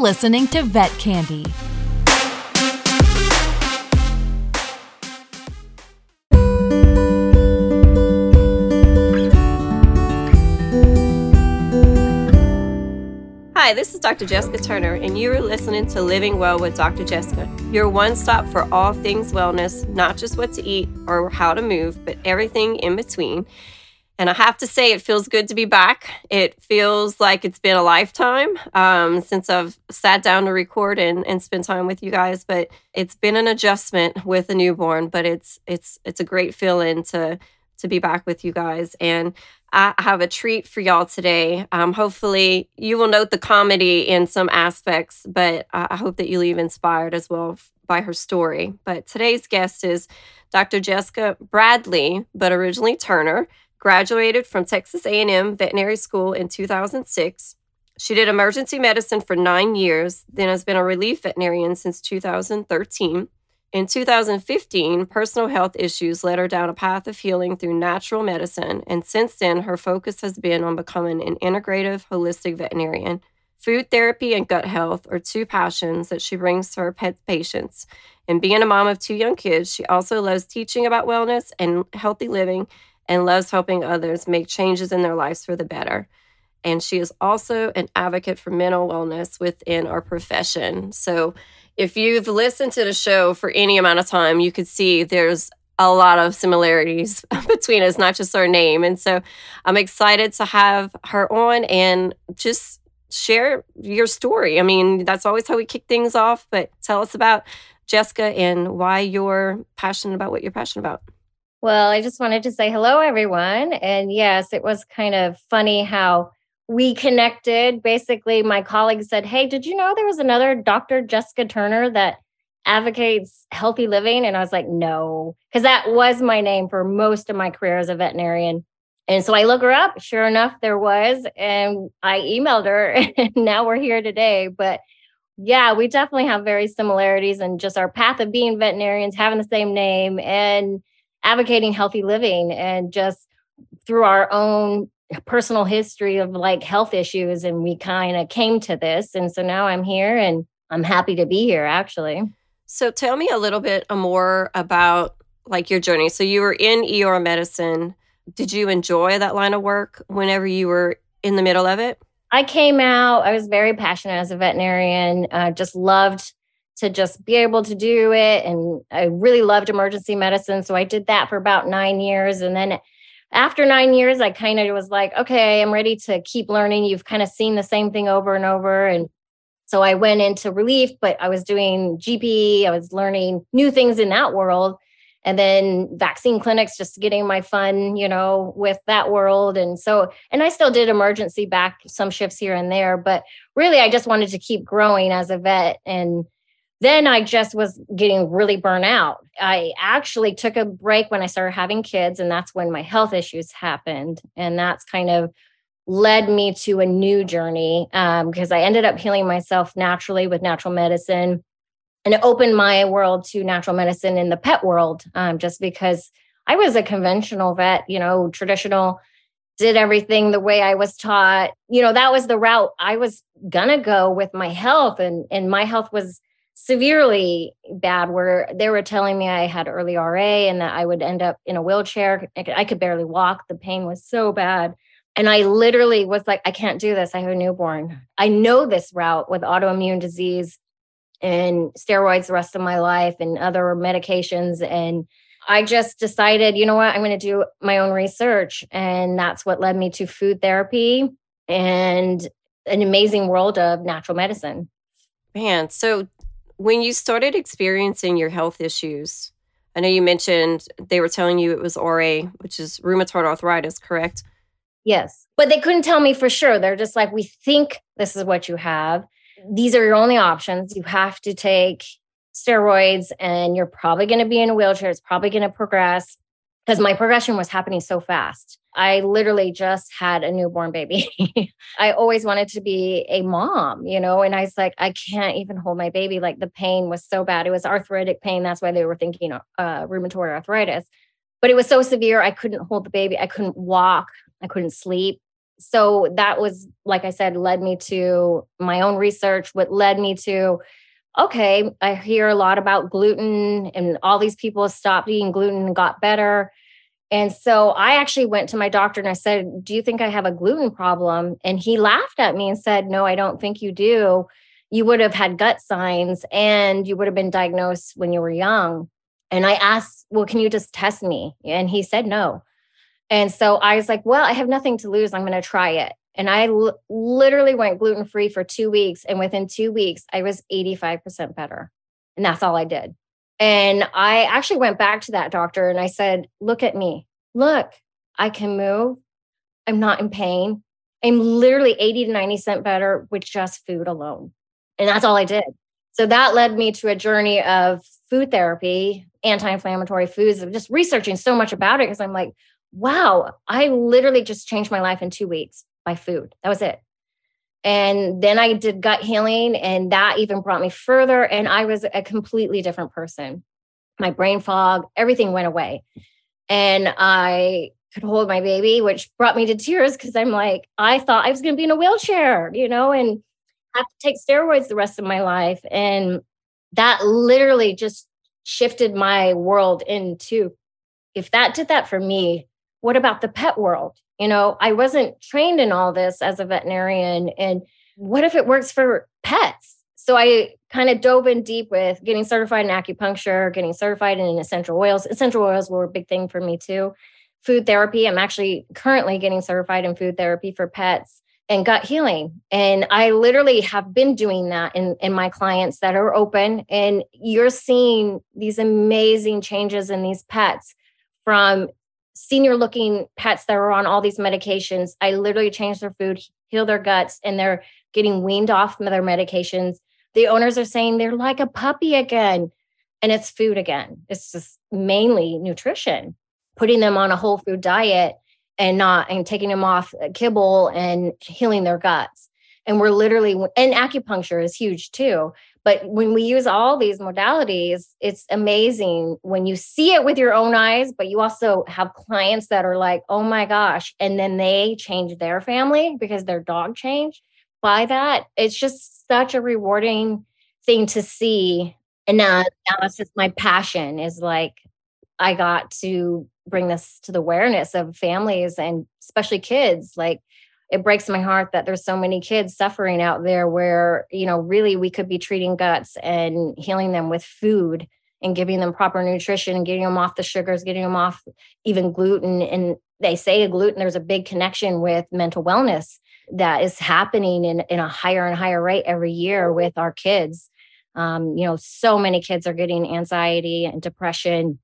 listening to Vet Candy. Hi, this is Dr. Jessica Turner, and you are listening to Living Well with Dr. Jessica, your one stop for all things wellness, not just what to eat or how to move, but everything in between. And I have to say, it feels good to be back. It feels like it's been a lifetime um, since I've sat down to record and, and spend time with you guys. But it's been an adjustment with a newborn, but it's it's it's a great feeling to to be back with you guys. And I have a treat for y'all today. Um, hopefully, you will note the comedy in some aspects, but I hope that you leave inspired as well by her story. But today's guest is Dr. Jessica Bradley, but originally Turner. Graduated from Texas A&M Veterinary School in 2006. She did emergency medicine for nine years, then has been a relief veterinarian since 2013. In 2015, personal health issues led her down a path of healing through natural medicine, and since then, her focus has been on becoming an integrative, holistic veterinarian. Food therapy and gut health are two passions that she brings to her pet patients. And being a mom of two young kids, she also loves teaching about wellness and healthy living and loves helping others make changes in their lives for the better. And she is also an advocate for mental wellness within our profession. So, if you've listened to the show for any amount of time, you could see there's a lot of similarities between us, not just our name. And so I'm excited to have her on and just share your story. I mean, that's always how we kick things off, but tell us about Jessica and why you're passionate about what you're passionate about. Well, I just wanted to say hello, everyone. And yes, it was kind of funny how we connected. Basically, my colleague said, Hey, did you know there was another Dr. Jessica Turner that advocates healthy living? And I was like, No, because that was my name for most of my career as a veterinarian. And so I look her up. Sure enough, there was. And I emailed her, and now we're here today. But yeah, we definitely have very similarities and just our path of being veterinarians, having the same name, and advocating healthy living, and just through our own personal history of like health issues and we kind of came to this. And so now i'm here and i'm happy to be here actually. So tell me a little bit more about like your journey. So you were in er medicine. Did you enjoy that line of work whenever you were in the middle of it? I came out i was very passionate as a veterinarian uh, just loved to just be able to do it and i really loved emergency medicine so i did that for about nine years and then after nine years, I kind of was like, okay, I'm ready to keep learning. You've kind of seen the same thing over and over. And so I went into relief, but I was doing GP, I was learning new things in that world. And then vaccine clinics, just getting my fun, you know, with that world. And so, and I still did emergency back some shifts here and there, but really I just wanted to keep growing as a vet and then I just was getting really burnt out. I actually took a break when I started having kids, and that's when my health issues happened. And that's kind of led me to a new journey because um, I ended up healing myself naturally with natural medicine. And it opened my world to natural medicine in the pet world um, just because I was a conventional vet, you know, traditional, did everything the way I was taught. You know, that was the route I was gonna go with my health. And, and my health was severely bad where they were telling me I had early RA and that I would end up in a wheelchair. I could barely walk. The pain was so bad. And I literally was like, I can't do this. I have a newborn. I know this route with autoimmune disease and steroids the rest of my life and other medications. And I just decided, you know what, I'm going to do my own research. And that's what led me to food therapy and an amazing world of natural medicine. Man, so when you started experiencing your health issues, I know you mentioned they were telling you it was RA, which is rheumatoid arthritis, correct? Yes. But they couldn't tell me for sure. They're just like, we think this is what you have. These are your only options. You have to take steroids and you're probably going to be in a wheelchair. It's probably going to progress because my progression was happening so fast. I literally just had a newborn baby. I always wanted to be a mom, you know, and I was like, I can't even hold my baby. Like the pain was so bad. It was arthritic pain. That's why they were thinking uh, rheumatoid arthritis. But it was so severe. I couldn't hold the baby. I couldn't walk. I couldn't sleep. so that was, like I said, led me to my own research, what led me to, okay, I hear a lot about gluten and all these people stopped eating gluten and got better. And so I actually went to my doctor and I said, Do you think I have a gluten problem? And he laughed at me and said, No, I don't think you do. You would have had gut signs and you would have been diagnosed when you were young. And I asked, Well, can you just test me? And he said, No. And so I was like, Well, I have nothing to lose. I'm going to try it. And I l- literally went gluten free for two weeks. And within two weeks, I was 85% better. And that's all I did. And I actually went back to that doctor and I said, Look at me. Look, I can move. I'm not in pain. I'm literally 80 to 90 cent better with just food alone. And that's all I did. So that led me to a journey of food therapy, anti inflammatory foods, just researching so much about it because I'm like, wow, I literally just changed my life in two weeks by food. That was it. And then I did gut healing, and that even brought me further. And I was a completely different person. My brain fog, everything went away. And I could hold my baby, which brought me to tears because I'm like, I thought I was going to be in a wheelchair, you know, and have to take steroids the rest of my life. And that literally just shifted my world into if that did that for me, what about the pet world? You know, I wasn't trained in all this as a veterinarian. And what if it works for pets? So I kind of dove in deep with getting certified in acupuncture, getting certified in essential oils. Essential oils were a big thing for me too. Food therapy. I'm actually currently getting certified in food therapy for pets and gut healing. And I literally have been doing that in, in my clients that are open. And you're seeing these amazing changes in these pets from senior looking pets that are on all these medications. I literally change their food, heal their guts, and they're getting weaned off of their medications. The owners are saying they're like a puppy again, and it's food again. It's just mainly nutrition, putting them on a whole food diet and not and taking them off uh, kibble and healing their guts. And we're literally, and acupuncture is huge too. But when we use all these modalities, it's amazing when you see it with your own eyes, but you also have clients that are like, oh my gosh. And then they change their family because their dog changed by that. It's just such a rewarding thing to see. And now, now that's just my passion is like, I got to bring this to the awareness of families and especially kids. Like, it breaks my heart that there's so many kids suffering out there where you know really we could be treating guts and healing them with food and giving them proper nutrition and getting them off the sugars getting them off even gluten. And they say a gluten there's a big connection with mental wellness that is happening in, in a higher and higher rate every year with our kids. Um, you know so many kids are getting anxiety and depression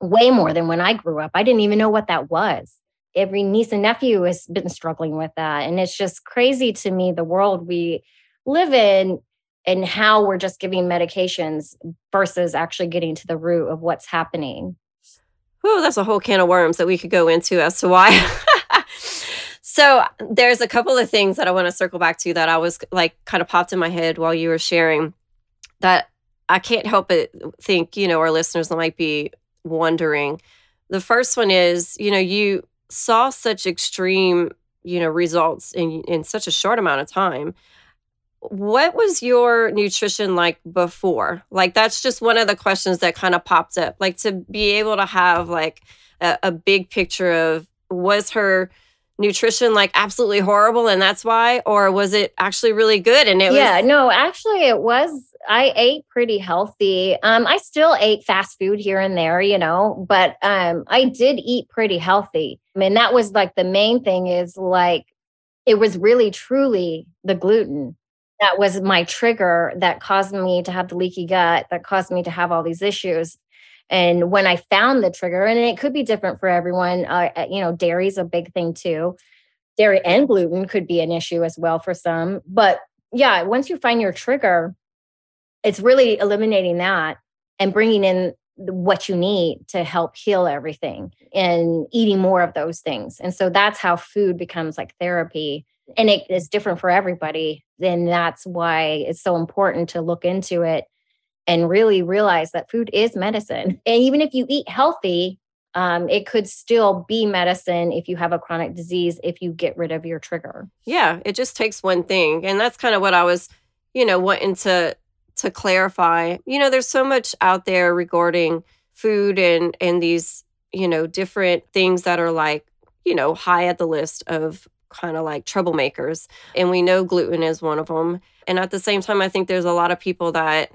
way more than when i grew up. I didn't even know what that was every niece and nephew has been struggling with that. And it's just crazy to me the world we live in and how we're just giving medications versus actually getting to the root of what's happening. Oh, that's a whole can of worms that we could go into as to why. so there's a couple of things that I want to circle back to that I was like kind of popped in my head while you were sharing that I can't help but think, you know, our listeners might be wondering. The first one is, you know, you saw such extreme, you know, results in in such a short amount of time. What was your nutrition like before? Like that's just one of the questions that kind of popped up. Like to be able to have like a, a big picture of was her nutrition like absolutely horrible and that's why or was it actually really good and it yeah was- no actually it was i ate pretty healthy um i still ate fast food here and there you know but um i did eat pretty healthy mean that was like the main thing is like it was really truly the gluten that was my trigger that caused me to have the leaky gut that caused me to have all these issues and when I found the trigger, and it could be different for everyone, uh, uh you know, dairy's a big thing too. Dairy and gluten could be an issue as well for some. But yeah, once you find your trigger, it's really eliminating that and bringing in what you need to help heal everything and eating more of those things. And so that's how food becomes like therapy. And it is different for everybody. Then that's why it's so important to look into it and really realize that food is medicine. And even if you eat healthy, um, it could still be medicine if you have a chronic disease if you get rid of your trigger. Yeah, it just takes one thing. And that's kind of what I was, you know, wanting to to clarify. You know, there's so much out there regarding food and and these, you know, different things that are like, you know, high at the list of kind of like troublemakers. And we know gluten is one of them. And at the same time, I think there's a lot of people that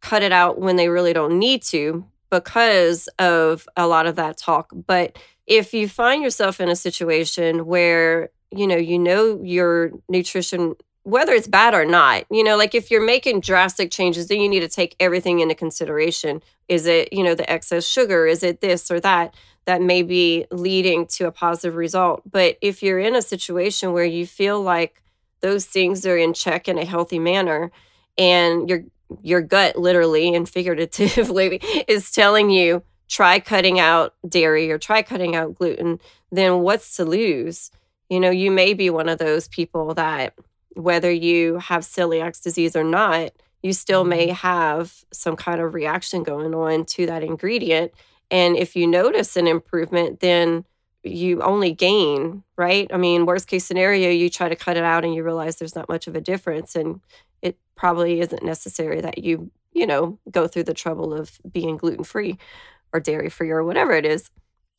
cut it out when they really don't need to because of a lot of that talk. But if you find yourself in a situation where, you know, you know your nutrition whether it's bad or not, you know, like if you're making drastic changes, then you need to take everything into consideration. Is it, you know, the excess sugar? Is it this or that that may be leading to a positive result? But if you're in a situation where you feel like those things are in check in a healthy manner and your your gut literally and figuratively is telling you try cutting out dairy or try cutting out gluten, then what's to lose? You know, you may be one of those people that whether you have celiac disease or not, you still may mm-hmm. have some kind of reaction going on to that ingredient. And if you notice an improvement, then you only gain, right? I mean, worst case scenario, you try to cut it out and you realize there's not much of a difference. And it probably isn't necessary that you, you know, go through the trouble of being gluten free or dairy free or whatever it is.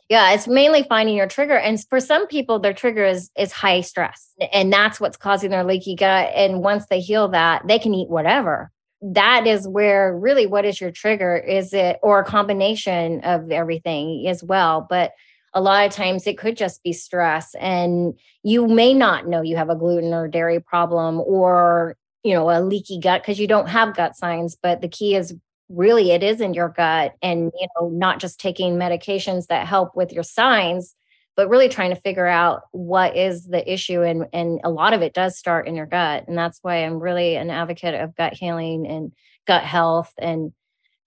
Yeah, it's mainly finding your trigger. And for some people, their trigger is is high stress. And that's what's causing their leaky gut. And once they heal that, they can eat whatever. That is where really what is your trigger? Is it or a combination of everything as well? But a lot of times it could just be stress. And you may not know you have a gluten or dairy problem or you know a leaky gut because you don't have gut signs but the key is really it is in your gut and you know not just taking medications that help with your signs but really trying to figure out what is the issue and and a lot of it does start in your gut. And that's why I'm really an advocate of gut healing and gut health. And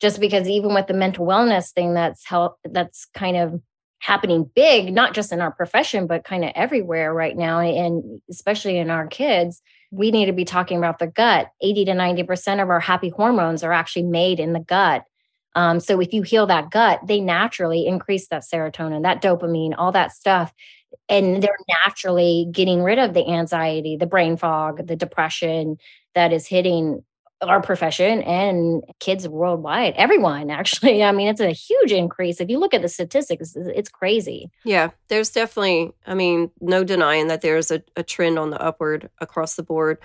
just because even with the mental wellness thing that's help that's kind of happening big not just in our profession but kind of everywhere right now and especially in our kids we need to be talking about the gut. 80 to 90% of our happy hormones are actually made in the gut. Um, so if you heal that gut, they naturally increase that serotonin, that dopamine, all that stuff. And they're naturally getting rid of the anxiety, the brain fog, the depression that is hitting our profession and kids worldwide everyone actually. I mean it's a huge increase. If you look at the statistics it's crazy. Yeah there's definitely i mean no denying that there's a, a trend on the upward across the board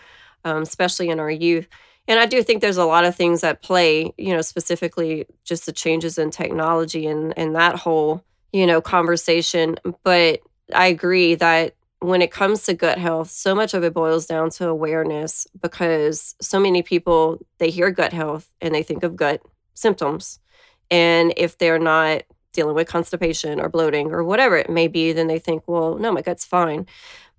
um, especially in our youth. And i do think there's a lot of things at play you know specifically just the changes in technology and and that whole you know conversation. But i agree that when it comes to gut health, so much of it boils down to awareness because so many people they hear gut health and they think of gut symptoms. And if they're not dealing with constipation or bloating or whatever it may be, then they think, well, no, my gut's fine.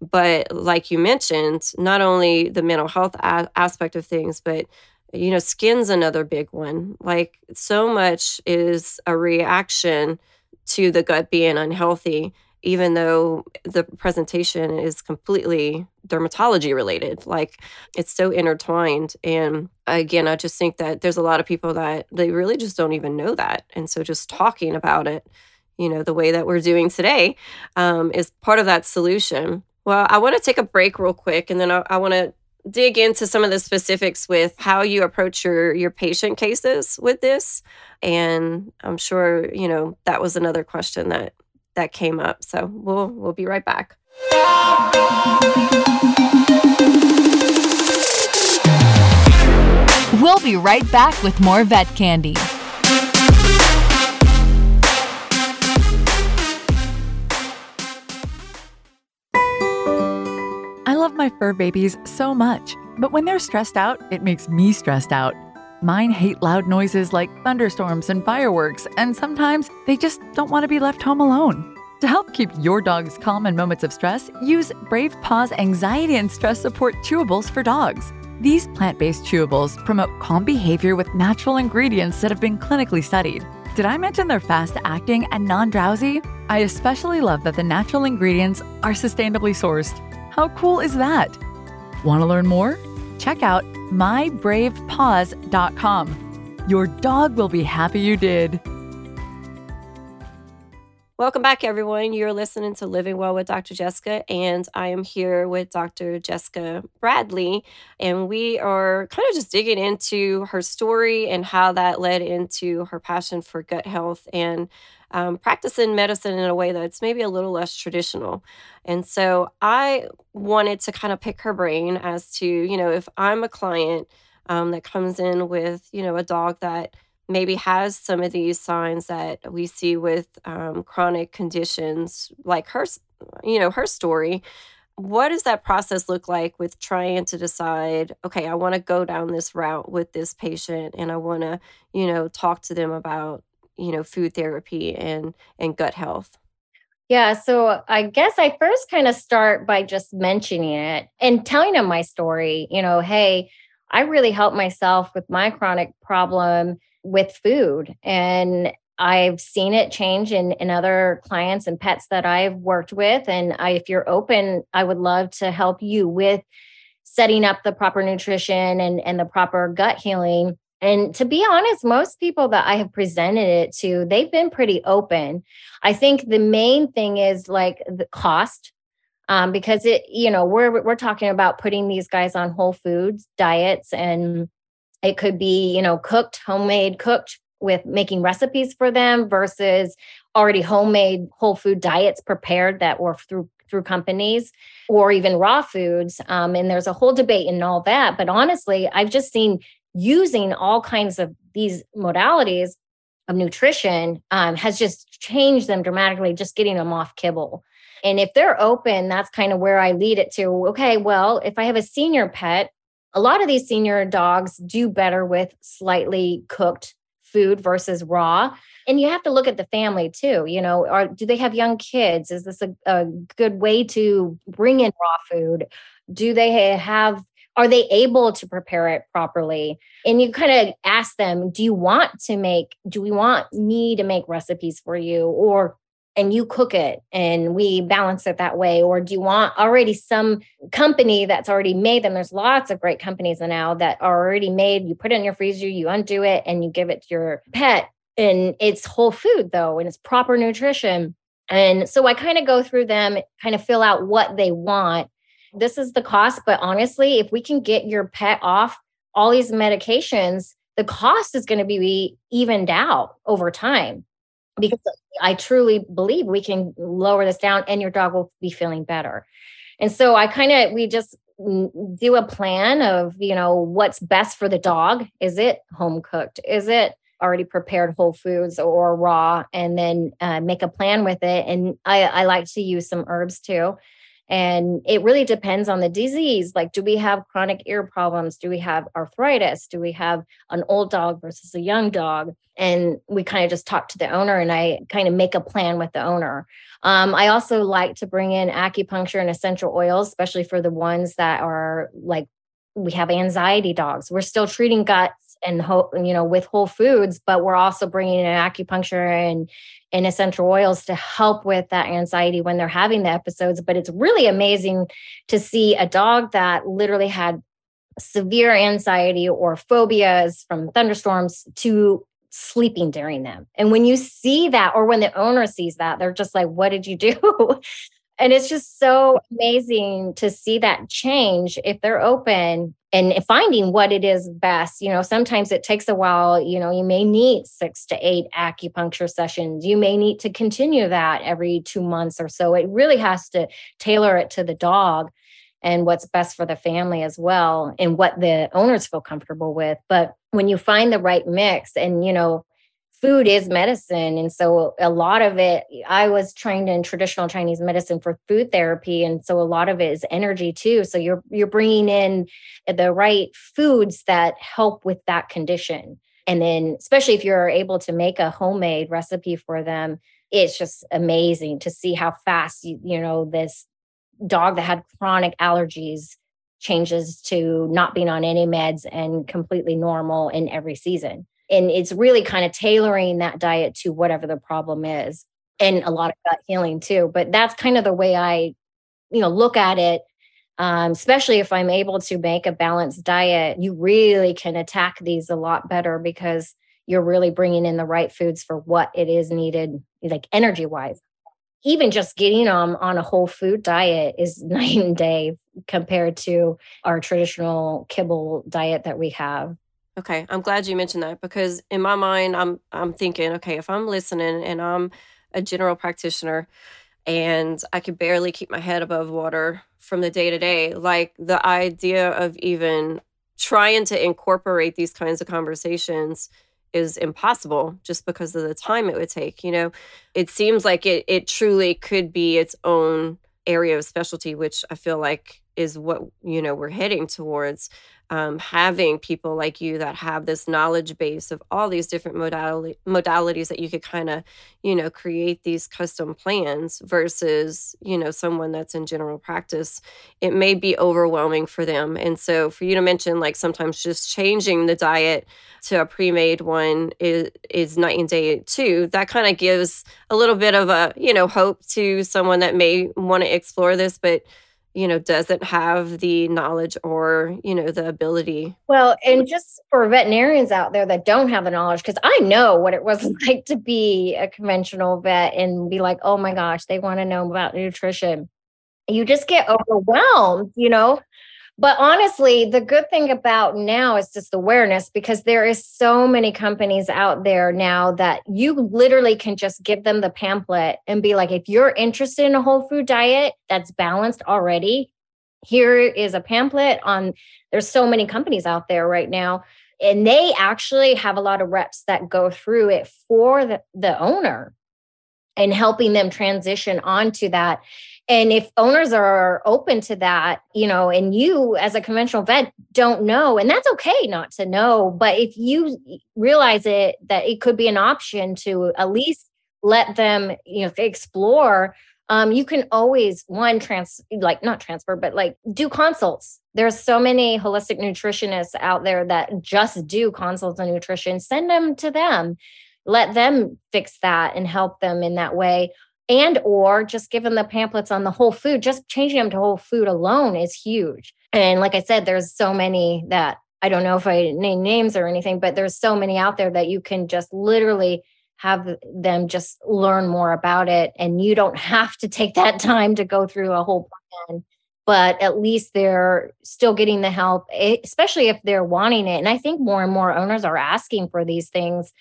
But like you mentioned, not only the mental health a- aspect of things, but you know, skin's another big one. Like so much is a reaction to the gut being unhealthy even though the presentation is completely dermatology related. Like it's so intertwined. And again, I just think that there's a lot of people that they really just don't even know that. And so just talking about it, you know, the way that we're doing today um, is part of that solution. Well, I want to take a break real quick and then I, I want to dig into some of the specifics with how you approach your your patient cases with this and i'm sure you know that was another question that that came up. So we'll we'll be right back. We'll be right back with more vet candy. I love my fur babies so much, but when they're stressed out, it makes me stressed out. Mine hate loud noises like thunderstorms and fireworks, and sometimes they just don't want to be left home alone. To help keep your dogs calm in moments of stress, use Brave Paws anxiety and stress support chewables for dogs. These plant based chewables promote calm behavior with natural ingredients that have been clinically studied. Did I mention they're fast acting and non drowsy? I especially love that the natural ingredients are sustainably sourced. How cool is that? Want to learn more? Check out mybravepaws.com. Your dog will be happy you did. Welcome back, everyone. You're listening to Living Well with Dr. Jessica, and I am here with Dr. Jessica Bradley. And we are kind of just digging into her story and how that led into her passion for gut health and um, practicing medicine in a way that's maybe a little less traditional. And so I wanted to kind of pick her brain as to, you know, if I'm a client um, that comes in with, you know, a dog that maybe has some of these signs that we see with um, chronic conditions like her you know her story what does that process look like with trying to decide okay i want to go down this route with this patient and i want to you know talk to them about you know food therapy and and gut health yeah, so I guess I first kind of start by just mentioning it and telling them my story. You know, hey, I really helped myself with my chronic problem with food. And I've seen it change in, in other clients and pets that I've worked with. And I, if you're open, I would love to help you with setting up the proper nutrition and, and the proper gut healing. And to be honest, most people that I have presented it to, they've been pretty open. I think the main thing is like the cost. Um, because it, you know, we're we're talking about putting these guys on whole foods diets and it could be, you know, cooked, homemade, cooked with making recipes for them versus already homemade whole food diets prepared that were through through companies or even raw foods. Um, and there's a whole debate in all that. But honestly, I've just seen using all kinds of these modalities of nutrition um, has just changed them dramatically, just getting them off kibble. And if they're open, that's kind of where I lead it to. Okay, well, if I have a senior pet a lot of these senior dogs do better with slightly cooked food versus raw and you have to look at the family too you know are do they have young kids is this a, a good way to bring in raw food do they have are they able to prepare it properly? And you kind of ask them do you want to make do we want me to make recipes for you? Or and you cook it and we balance it that way? Or do you want already some company that's already made them? There's lots of great companies now that are already made. You put it in your freezer you undo it and you give it to your pet. And it's whole food though and it's proper nutrition. And so i kind of go through them kind of fill out what they want this is the cost but honestly if we can get your pet off all these medications the cost is going to be evened out over time because I truly believe we can lower this down and your dog will be feeling better. And so I kind of, we just do a plan of, you know, what's best for the dog. Is it home cooked? Is it already prepared whole foods or raw? And then uh, make a plan with it. And I, I like to use some herbs too. And it really depends on the disease. Like, do we have chronic ear problems? Do we have arthritis? Do we have an old dog versus a young dog? And we kind of just talk to the owner and I kind of make a plan with the owner. Um, I also like to bring in acupuncture and essential oils, especially for the ones that are like we have anxiety dogs. We're still treating guts and you know with whole foods, but we're also bringing in acupuncture and and essential oils to help with that anxiety when they're having the episodes. But it's really amazing to see a dog that literally had severe anxiety or phobias from thunderstorms to sleeping during them. And when you see that, or when the owner sees that, they're just like, What did you do? and it's just so amazing to see that change if they're open and finding what it is best. You know sometimes it takes a while you know you may need six to eight acupuncture sessions. You may need to continue that every two months or so. It really has to tailor it to the dog and what's best for the family as well and what the owners feel comfortable with. But when you find the right mix and you know food is medicine and so a lot of it i was trained in traditional chinese medicine for food therapy and so a lot of it is energy too so you're you're bringing in the right foods that help with that condition. And then especially if you're able to make a homemade recipe for them it's just amazing to see how fast you, you know this dog that had chronic allergies changes to not being on any meds and completely normal in every season and it's really kind of tailoring that diet to whatever the problem is and a lot of gut healing too but that's kind of the way i you know look at it um, especially if i'm able to make a balanced diet you really can attack these a lot better because you're really bringing in the right foods for what it is needed, like energy wise. Even just getting them on a whole food diet is night and day compared to our traditional kibble diet that we have. Okay, I'm glad you mentioned that because in my mind, I'm I'm thinking, okay, if I'm listening and I'm a general practitioner and I could barely keep my head above water from the day to day, like the idea of even trying to incorporate these kinds of conversations is impossible just because of the time it would take. You know, it seems like it it truly could be its own area of specialty, which I feel like is what you know we're heading towards um, having people like you that have this knowledge base of all these different modalities that you could kind of you know create these custom plans versus you know someone that's in general practice it may be overwhelming for them. And so for you to mention like sometimes just changing the diet to a pre-made one is is night and day too that kind of gives a little bit of a you know hope to someone that may want to explore this but you know doesn't have the knowledge or you know the ability well and just for veterinarians out there that don't have the knowledge because i know what it was like to be a conventional vet and be like oh my gosh they want to know about nutrition. You just get overwhelmed you know but honestly, the good thing about now is just awareness because there is so many companies out there now that you literally can just give them the pamphlet and be like, if you're interested in a whole food diet that's balanced already, here is a pamphlet on there's so many companies out there right now and they actually have a lot of reps that go through it for the, the owner and helping them transition onto that and if owners are open to that, you know, and you as a conventional vet don't know, and that's okay not to know, but if you realize it, that it could be an option to at least let them, you know, explore, um, you can always one trans like not transfer, but like do consults. There's so many holistic nutritionists out there that just do consults on nutrition. Send them to them let them fix that and help them in that way and or just give them the pamphlets on the whole food just changing them to whole food alone is huge. And like i said there's so many that i don't know if i name names or anything but there's so many out there that you can just literally have them just learn more about it. And you don't have to take that time to go through a whole plan but at least they're still getting the help especially if they're wanting it. And i think more and more owners are asking for these things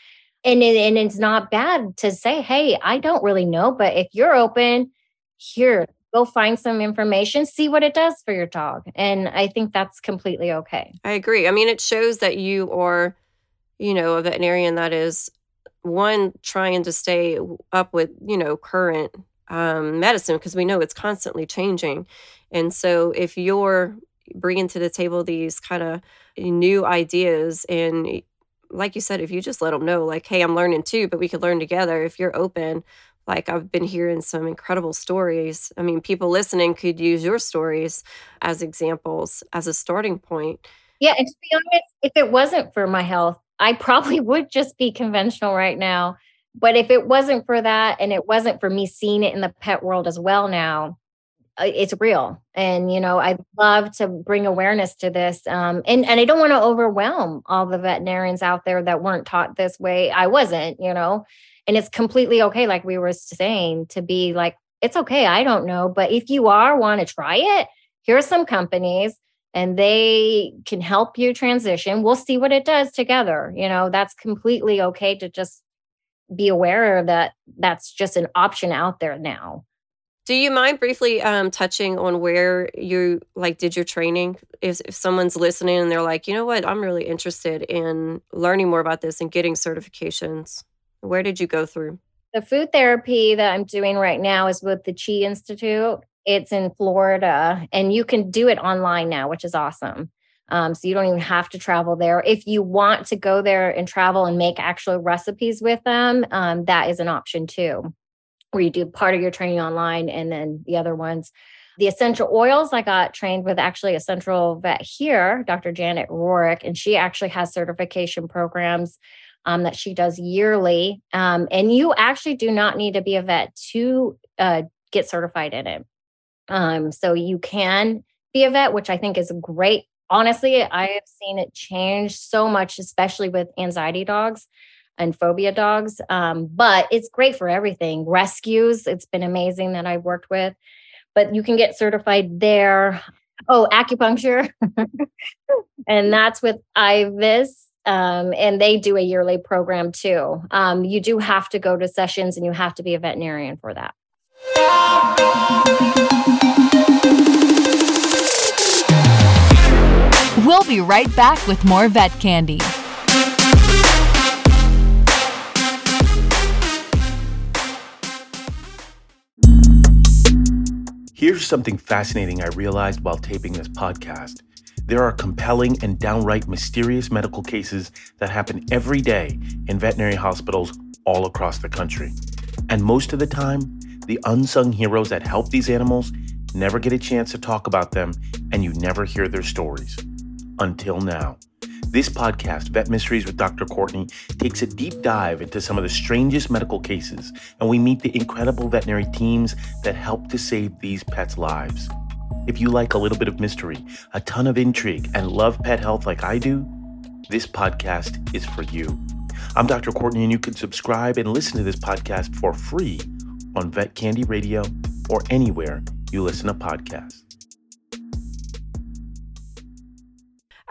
and it, and it's not bad to say hey i don't really know but if you're open here go find some information see what it does for your dog. And i think that's completely okay. I agree. I mean it shows that you are you know a veterinarian that is one trying to stay up with you know current um, medicine because we know it's constantly changing. And so if you're bringing to the table these kind of new ideas and like you said, if you just let them know, like, hey, I'm learning too, but we could learn together. If you're open, like I've been hearing some incredible stories. I mean, people listening could use your stories as examples, as a starting point. Yeah. And to be honest, if it wasn't for my health, I probably would just be conventional right now. But if it wasn't for that and it wasn't for me seeing it in the pet world as well now, it's real. And you know i'd love to bring awareness to this um, and and i don't want to overwhelm all the veterinarians out there that weren't taught this way. I wasn't you know? And it's completely okay like we were saying to be like it's okay i don't know but if you are want to try it here are some companies and they can help you transition. We'll see what it does together. You know that's completely okay to just be aware that that's just an option out there now do you mind briefly um, touching on where you like did your training? If, if someone's listening and they're like, you know what, I'm really interested in learning more about this and getting certifications, where did you go through? The food therapy that I'm doing right now is with the Chi Institute. It's in Florida, and you can do it online now, which is awesome. Um, so you don't even have to travel there. If you want to go there and travel and make actual recipes with them, um, that is an option too where you do part of your training online and then the other ones. The essential oils, I got trained with actually a central vet here, Dr. Janet Roark, and she actually has certification programs um, that she does yearly. Um, and you actually do not need to be a vet to uh, get certified in it. Um, so you can be a vet, which I think is great. Honestly, I have seen it change so much, especially with anxiety dogs. And phobia dogs. Um, but it's great for everything. Rescues, it's been amazing that I've worked with. But you can get certified there. Oh, acupuncture. and that's with IVAS. Um, and they do a yearly program too. Um, you do have to go to sessions and you have to be a veterinarian for that. We'll be right back with more vet candy. Here's something fascinating I realized while taping this podcast. There are compelling and downright mysterious medical cases that happen every day in veterinary hospitals all across the country. And most of the time, the unsung heroes that help these animals never get a chance to talk about them, and you never hear their stories. Until now. This podcast, Vet Mysteries with Dr. Courtney, takes a deep dive into some of the strangest medical cases, and we meet the incredible veterinary teams that help to save these pets' lives. If you like a little bit of mystery, a ton of intrigue, and love pet health like I do, this podcast is for you. I'm Dr. Courtney, and you can subscribe and listen to this podcast for free on Vet Candy Radio or anywhere you listen to podcasts.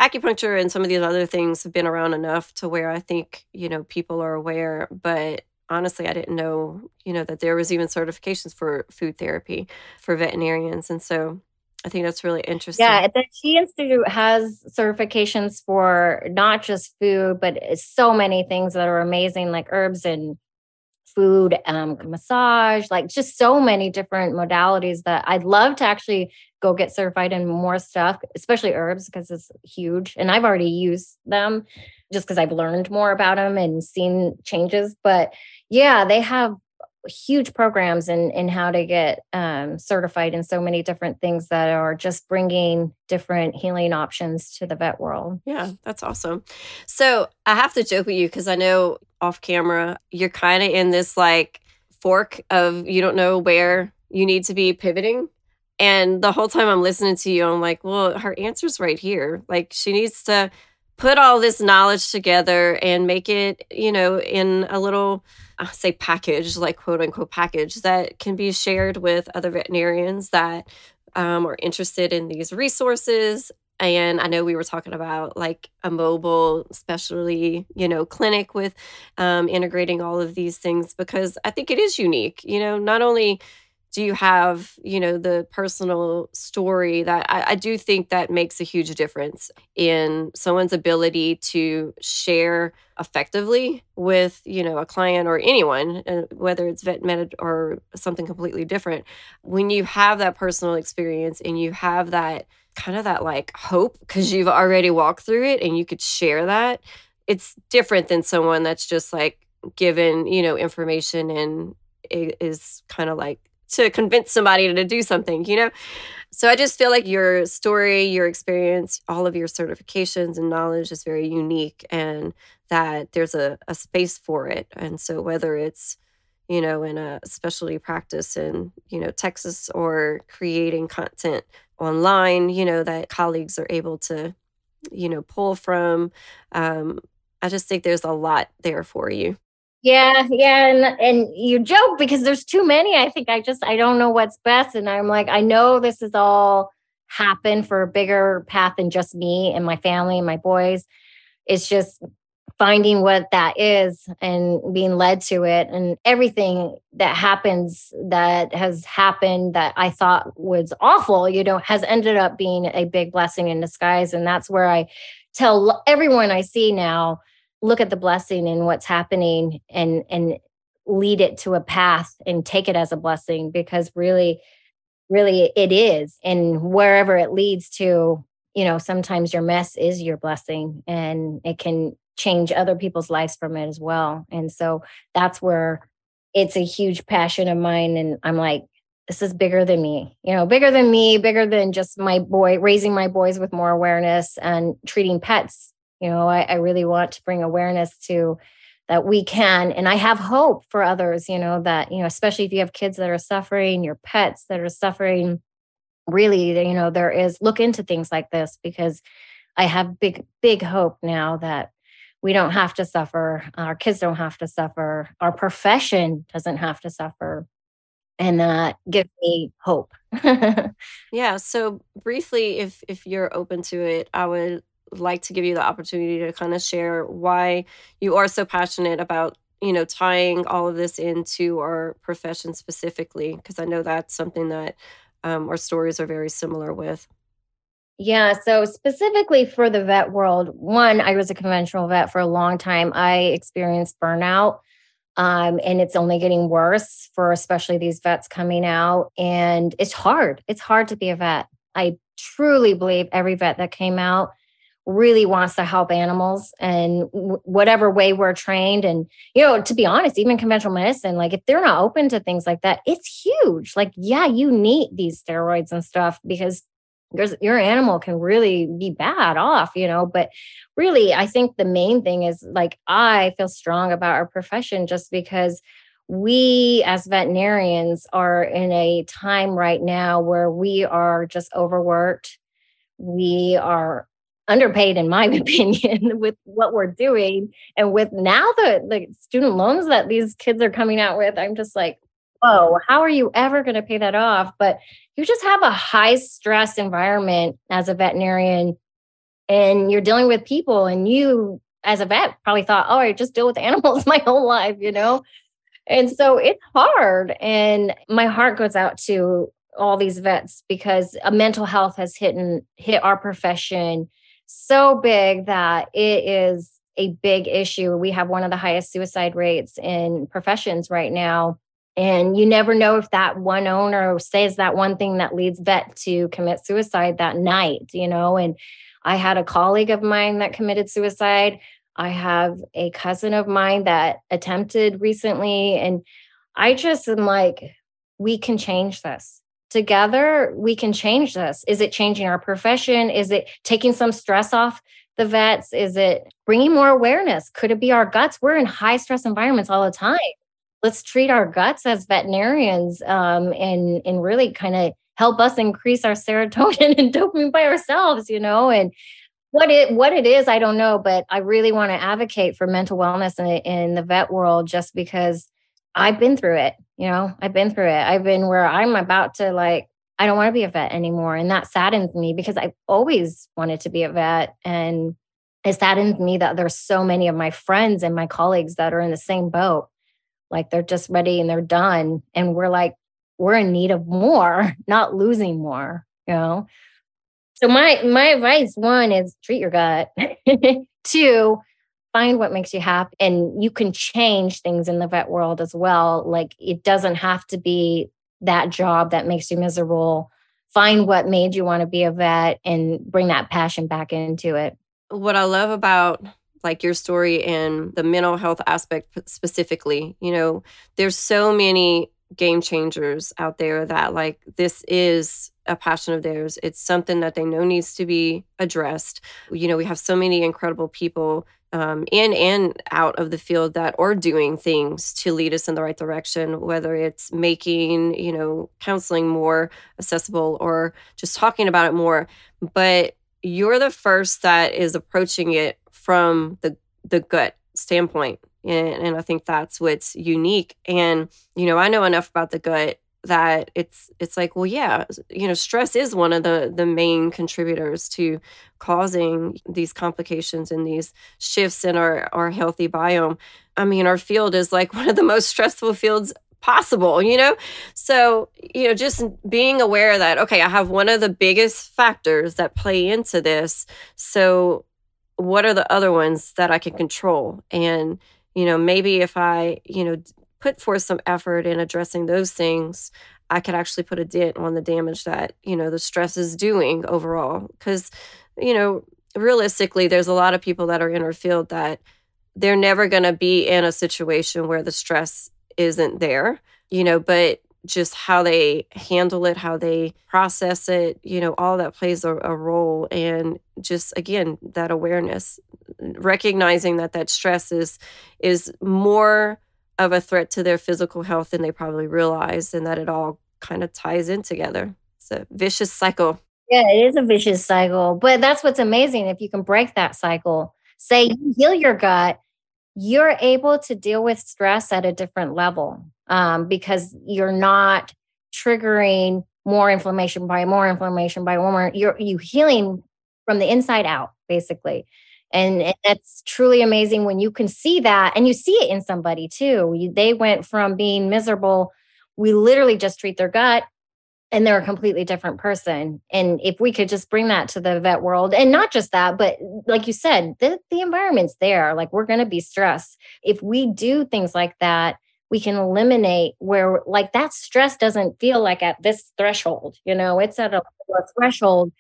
Acupuncture and some of these other things have been around enough to where I think, you know, people are aware, but honestly, I didn't know, you know, that there was even certifications for food therapy for veterinarians. And so I think that's really interesting. Yeah, the Chi Institute has certifications for not just food, but eh, so many things that are amazing, like herbs and food, um, massage, like just so many different modalities that I'd love to actually go get certified in more stuff, especially herbs because it's huge. And I've already used them just because I've learned more about them and seen changes. But yeah, they have huge programs in in how to get um, certified in so many different things that are just bringing different healing options to the vet world. Yeah, that's awesome. So I have to joke with you because I know off camera you're kind of in this like fork of you don't know where you need to be pivoting and the whole time I'm listening to you, I'm like, well, her answer's right here. Like she needs to put all this knowledge together and make it, you know, in a little, I say package, like quote unquote package that can be shared with other veterinarians that um, are interested in these resources. And I know we were talking about like a mobile, especially, you know, clinic with um, integrating all of these things because I think it is unique. You know, not only do you have you know the personal story that I, I, do think that makes a huge difference in someone's ability to share effectively with you know a client or anyone uh, whether it's vet med or something completely different when you have that personal experience and you have that kind of that like hope because you've already walked through it and you could share that it's different than someone that's just like given you know information and is kind of like to convince somebody to do something, you know? So I just feel like your story, your experience, all of your certifications and knowledge is very unique and that there's a, a space for it. And so whether it's, you know, in a specialty practice in, you know, Texas or creating content online, you know, that colleagues are able to, you know, pull from. Um, I just think there's a lot there for you. Yeah, yeah, and and you joke because there's too many. I think I just I don't know what's best, and I'm like I know this is all happened for a bigger path than just me and my family and my boys. It's just finding what that is and being led to it and everything that happens that has happened that I thought was awful, you know, has ended up being a big blessing in disguise. And that's where I tell everyone I see now look at the blessing and what's happening and and lead it to a path and take it as a blessing because really really it is and wherever it leads to you know sometimes your mess is your blessing and it can change other people's lives from it as well. And so that's where it's a huge passion of mine and i'm like this is bigger than me you know bigger than me bigger than just my boy raising my boys with more awareness and treating pets. You know I, I really want to bring awareness to that we can and i have hope for others you know that you know especially if you have kids that are suffering your pets that are suffering really you know there is look into things like this because i have big big hope now that we don't have to suffer. Our kids don't have to suffer. Our profession doesn't have to suffer. And that gives me hope. yeah. So briefly, if if you're open to it, I would like to give you the opportunity to kind of share why you are so passionate about you know tying all of this into our profession specifically because i know that's something that um, our stories are very similar with yeah. So, specifically for the vet world, one, I was a conventional vet for a long time. I experienced burnout, um, and it's only getting worse for especially these vets coming out. And it's hard. It's hard to be a vet. I truly believe every vet that came out really wants to help animals and w- whatever way we're trained and you know to be honest even conventional medicine like if they're not open to things like that it's huge like yeah you need these steroids and stuff because your animal can really be bad off, you know. But really, I think the main thing is like I feel strong about our profession just because we as veterinarians are in a time right now where we are just overworked. We are underpaid in my opinion with what we're doing and with now the the student loans that these kids are coming out with i'm just like whoa, how are you ever going to pay that off? But you just have a high stress environment as a veterinarian and you're dealing with people and you as a vet probably thought, oh, I just deal with animals my whole life, you know? And so it's hard. And my heart goes out to all these vets because a mental health has hit and hit our profession so big that it is a big issue. We have one of the highest suicide rates in professions right now. And you never know if that one owner says that one thing that leads vet to commit suicide that night, you know. And I had a colleague of mine that committed suicide. I have a cousin of mine that attempted recently. And I just am like, we can change this. Together, we can change this. Is it changing our profession? Is it taking some stress off the vets? Is it bringing more awareness? Could it be our guts? We're in high stress environments all the time let's treat our guts as veterinarians um, and and really kind of help us increase our serotonin and dopamine by ourselves you know and what it what it is i don't know but i really want to advocate for mental wellness in, in the vet world just because i've been through it you know i've been through it. I've been where i'm about to like i don't want to be a vet anymore and that saddens me because i've always wanted to be a vet and it saddens me that there's so many of my friends and my colleagues that are in the same boat like they're just ready and they're done. And we're like we're in need of more not losing more you know? So my my advice one is treat your gut. Two find what makes you happy and you can change things in the vet world as well. Like it doesn't have to be that job that makes you miserable. Find what made you want to be a vet and bring that passion back into it. What i love about like your story and the mental health aspect specifically. You know, there's so many game changers out there that like this is a passion of theirs. It's something that they know needs to be addressed. You know, we have so many incredible people um, in and out of the field that are doing things to lead us in the right direction, whether it's making, you know, counseling more accessible or just talking about it more. But you're the first that is approaching it from the the gut standpoint and, and i think that's what's unique and you know i know enough about the gut that it's it's like well yeah you know stress is one of the the main contributors to causing these complications and these shifts in our our healthy biome. I mean our field is like one of the most stressful fields possible you know? So you know just being aware that okay i have one of the biggest factors that play into this. So what are the other ones that I can control? And, you know, maybe if I, you know, put forth some effort in addressing those things, I could actually put a dent on the damage that, you know, the stress is doing overall. Because, you know, realistically, there's a lot of people that are in our field that they're never going to be in a situation where the stress isn't there, you know, but just how they handle it, how they process it, you know, all that plays a, a, role. And just again, that awareness, recognizing that that stress is is more of a threat to their physical health than they probably realize, and that it all kind of ties in together. It's a vicious cycle. Yeah, it is a vicious cycle, but that's what's amazing if you can break that cycle say you heal your gut, you're able to deal with stress at a different level um, because you're not triggering more inflammation by more inflammation by more. You're you healing from the inside out, basically. And, and that's truly amazing when you can see that and you see it in somebody too. You, they went from being miserable. We literally just treat their gut and they're a completely different person. And if we could just bring that to the vet world, and not just that, but like you said, the, the environment's there. Like we're going to be stressed. If we do things like that, we can eliminate where like that stress doesn't feel like at this threshold, you know, it's at a, a threshold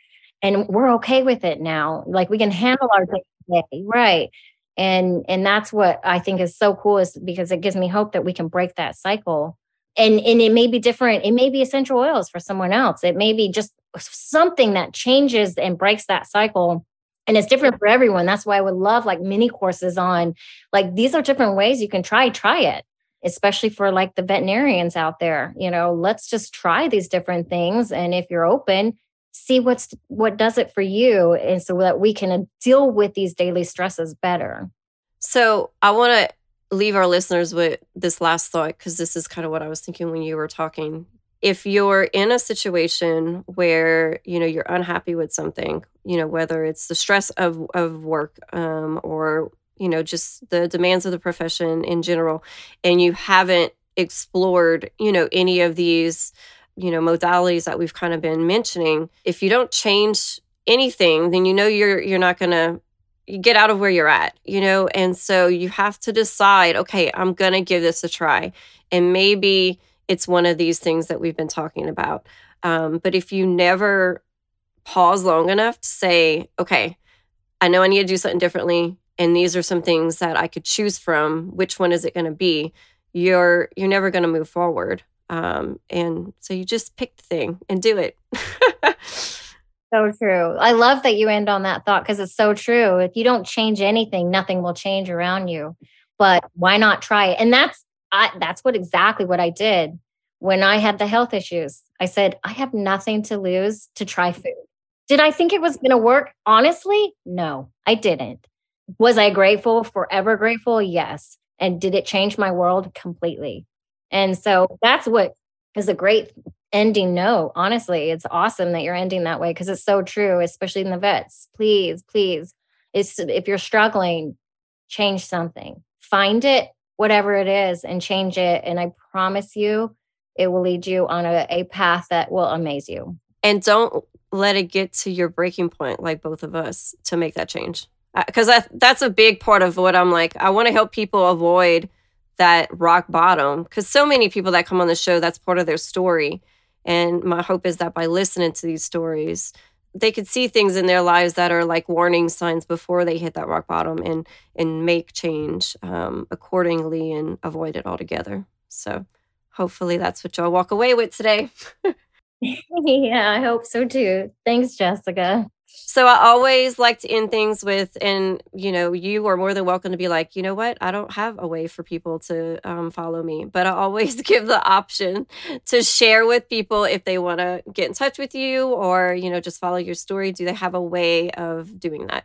and we're okay with it now. Like we can handle our day, right? And and that's what I think is so cool is because it gives me hope that we can break that cycle. And and it may be different. It may be essential oils for someone else. It may be just something that changes and breaks that cycle and it's different for everyone that's why i would love like mini courses on like these are different ways you can try try it especially for like the veterinarians out there you know let's just try these different things. And if you're open see what's what does it for you and so that we can uh, deal with these daily stresses better. So i want to leave our listeners with this last thought because this is kind of what i was thinking when you were talking. If you're in a situation where you know you're unhappy with something you know whether it's the stress of of work um, or you know just the demands of the profession in general and you haven't explored you know any of these you know modalities that we've kind of been mentioning if you don't change anything then you know you're you're not going to get out of where you're at you know? And so you have to decide okay i'm going to give this a try and maybe it's one of these things that we've been talking about. Um, but if you never pause long enough to say okay i know i need to do something differently and these are some things that i could choose from which one is it going to be you're you're never going to move forward um, and so you just pick the thing and do it. so true. I love that you end on that thought because it's so true. If you don't change anything, nothing will change around you. But why not try it? And that's I, that's what exactly what I did when I had the health issues. I said, I have nothing to lose to try food. Did I think it was going to work? Honestly, no, I didn't. Was I grateful? Forever grateful? Yes. And did it change my world completely? And so that's what is a great ending note. Honestly, it's awesome that you're ending that way because it's so true, especially in the vets. Please, please, it's, if you're struggling, change something, find it, whatever it is, and change it. And I promise you, it will lead you on a, a path that will amaze you. And don't let it get to your breaking point, like both of us, to make that change. Because uh, that, that's a big part of what I'm like. I want to help people avoid that rock bottom. Because so many people that come on the show that's part of their story. And my hope is that by listening to these stories they could see things in their lives that are like warning signs before they hit that rock bottom and and make change um, accordingly and avoid it altogether. So hopefully that's what y'all walk away with today. Yeah i hope so too. Thanks jessica so I always like to end things with, and you know, you are more than welcome to be like, you know what, I don't have a way for people to um, follow me, but I always give the option to share with people if they want to get in touch with you or you know just follow your story. Do they have a way of doing that?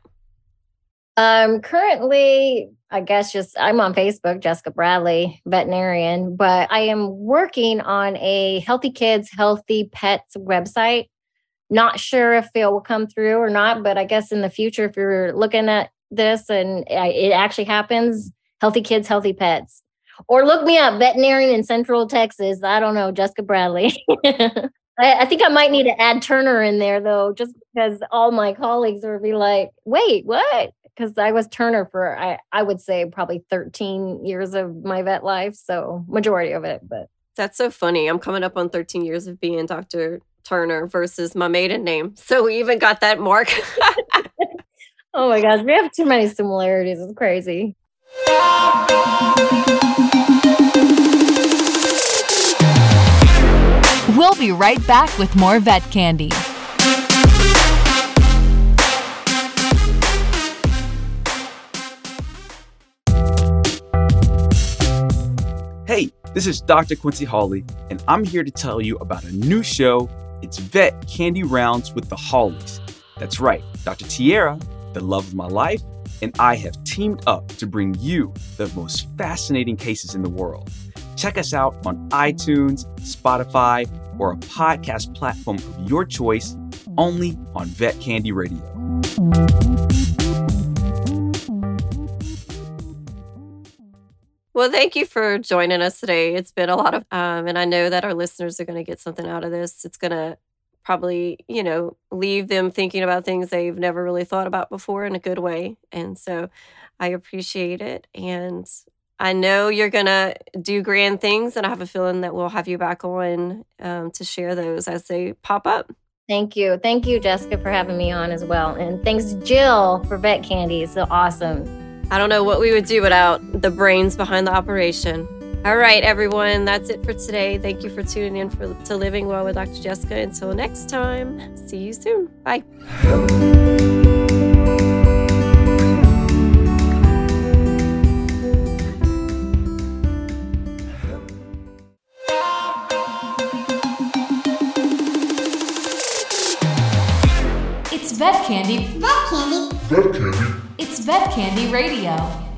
Um, currently, I guess just I'm on Facebook, Jessica Bradley, veterinarian, but I am working on a Healthy Kids, Healthy Pets website not sure if it will come through or not, but I guess in the future, if you're looking at this and it actually happens, healthy kids, healthy pets. Or look me up, veterinarian in Central Texas. I don't know, Jessica Bradley. I, think I might need to add Turner in there though, just because all my colleagues will be like, wait, what? Because I was Turner for I, I would say probably 13 years of my vet life. So majority of it, but that's so funny. I'm coming up on 13 years of being Dr. Turner versus my maiden name. So we even got that mark. oh my gosh, we have too many similarities. It's crazy. We'll be right back with more vet candy. Hey, this is Dr. Quincy Hawley, and I'm here to tell you about a new show it's Vet Candy Rounds with the Hollies. That's right, Dr. Tierra, the love of my life, and I have teamed up to bring you the most fascinating cases in the world. Check us out on iTunes, Spotify, or a podcast platform of your choice, only on Vet Candy Radio. Thank you for joining us today. It's been a lot of, um, and I know that our listeners are going to get something out of this. It's going to probably, you know, leave them thinking about things they've never really thought about before in a good way. And so I appreciate it. And I know you're going to do grand things, and I have a feeling that we'll have you back on um, to share those as they pop up. Thank you. Thank you, Jessica, for having me on as well. And thanks, Jill, for Vet Candy. It's so awesome. I don't know what we would do without the brains behind the operation. All right, everyone, that's it for today. Thank you for tuning in for, to Living Well with Dr. Jessica. Until next time, see you soon. Bye. It's Vet Candy. Vet Candy. It's Vet Candy Radio.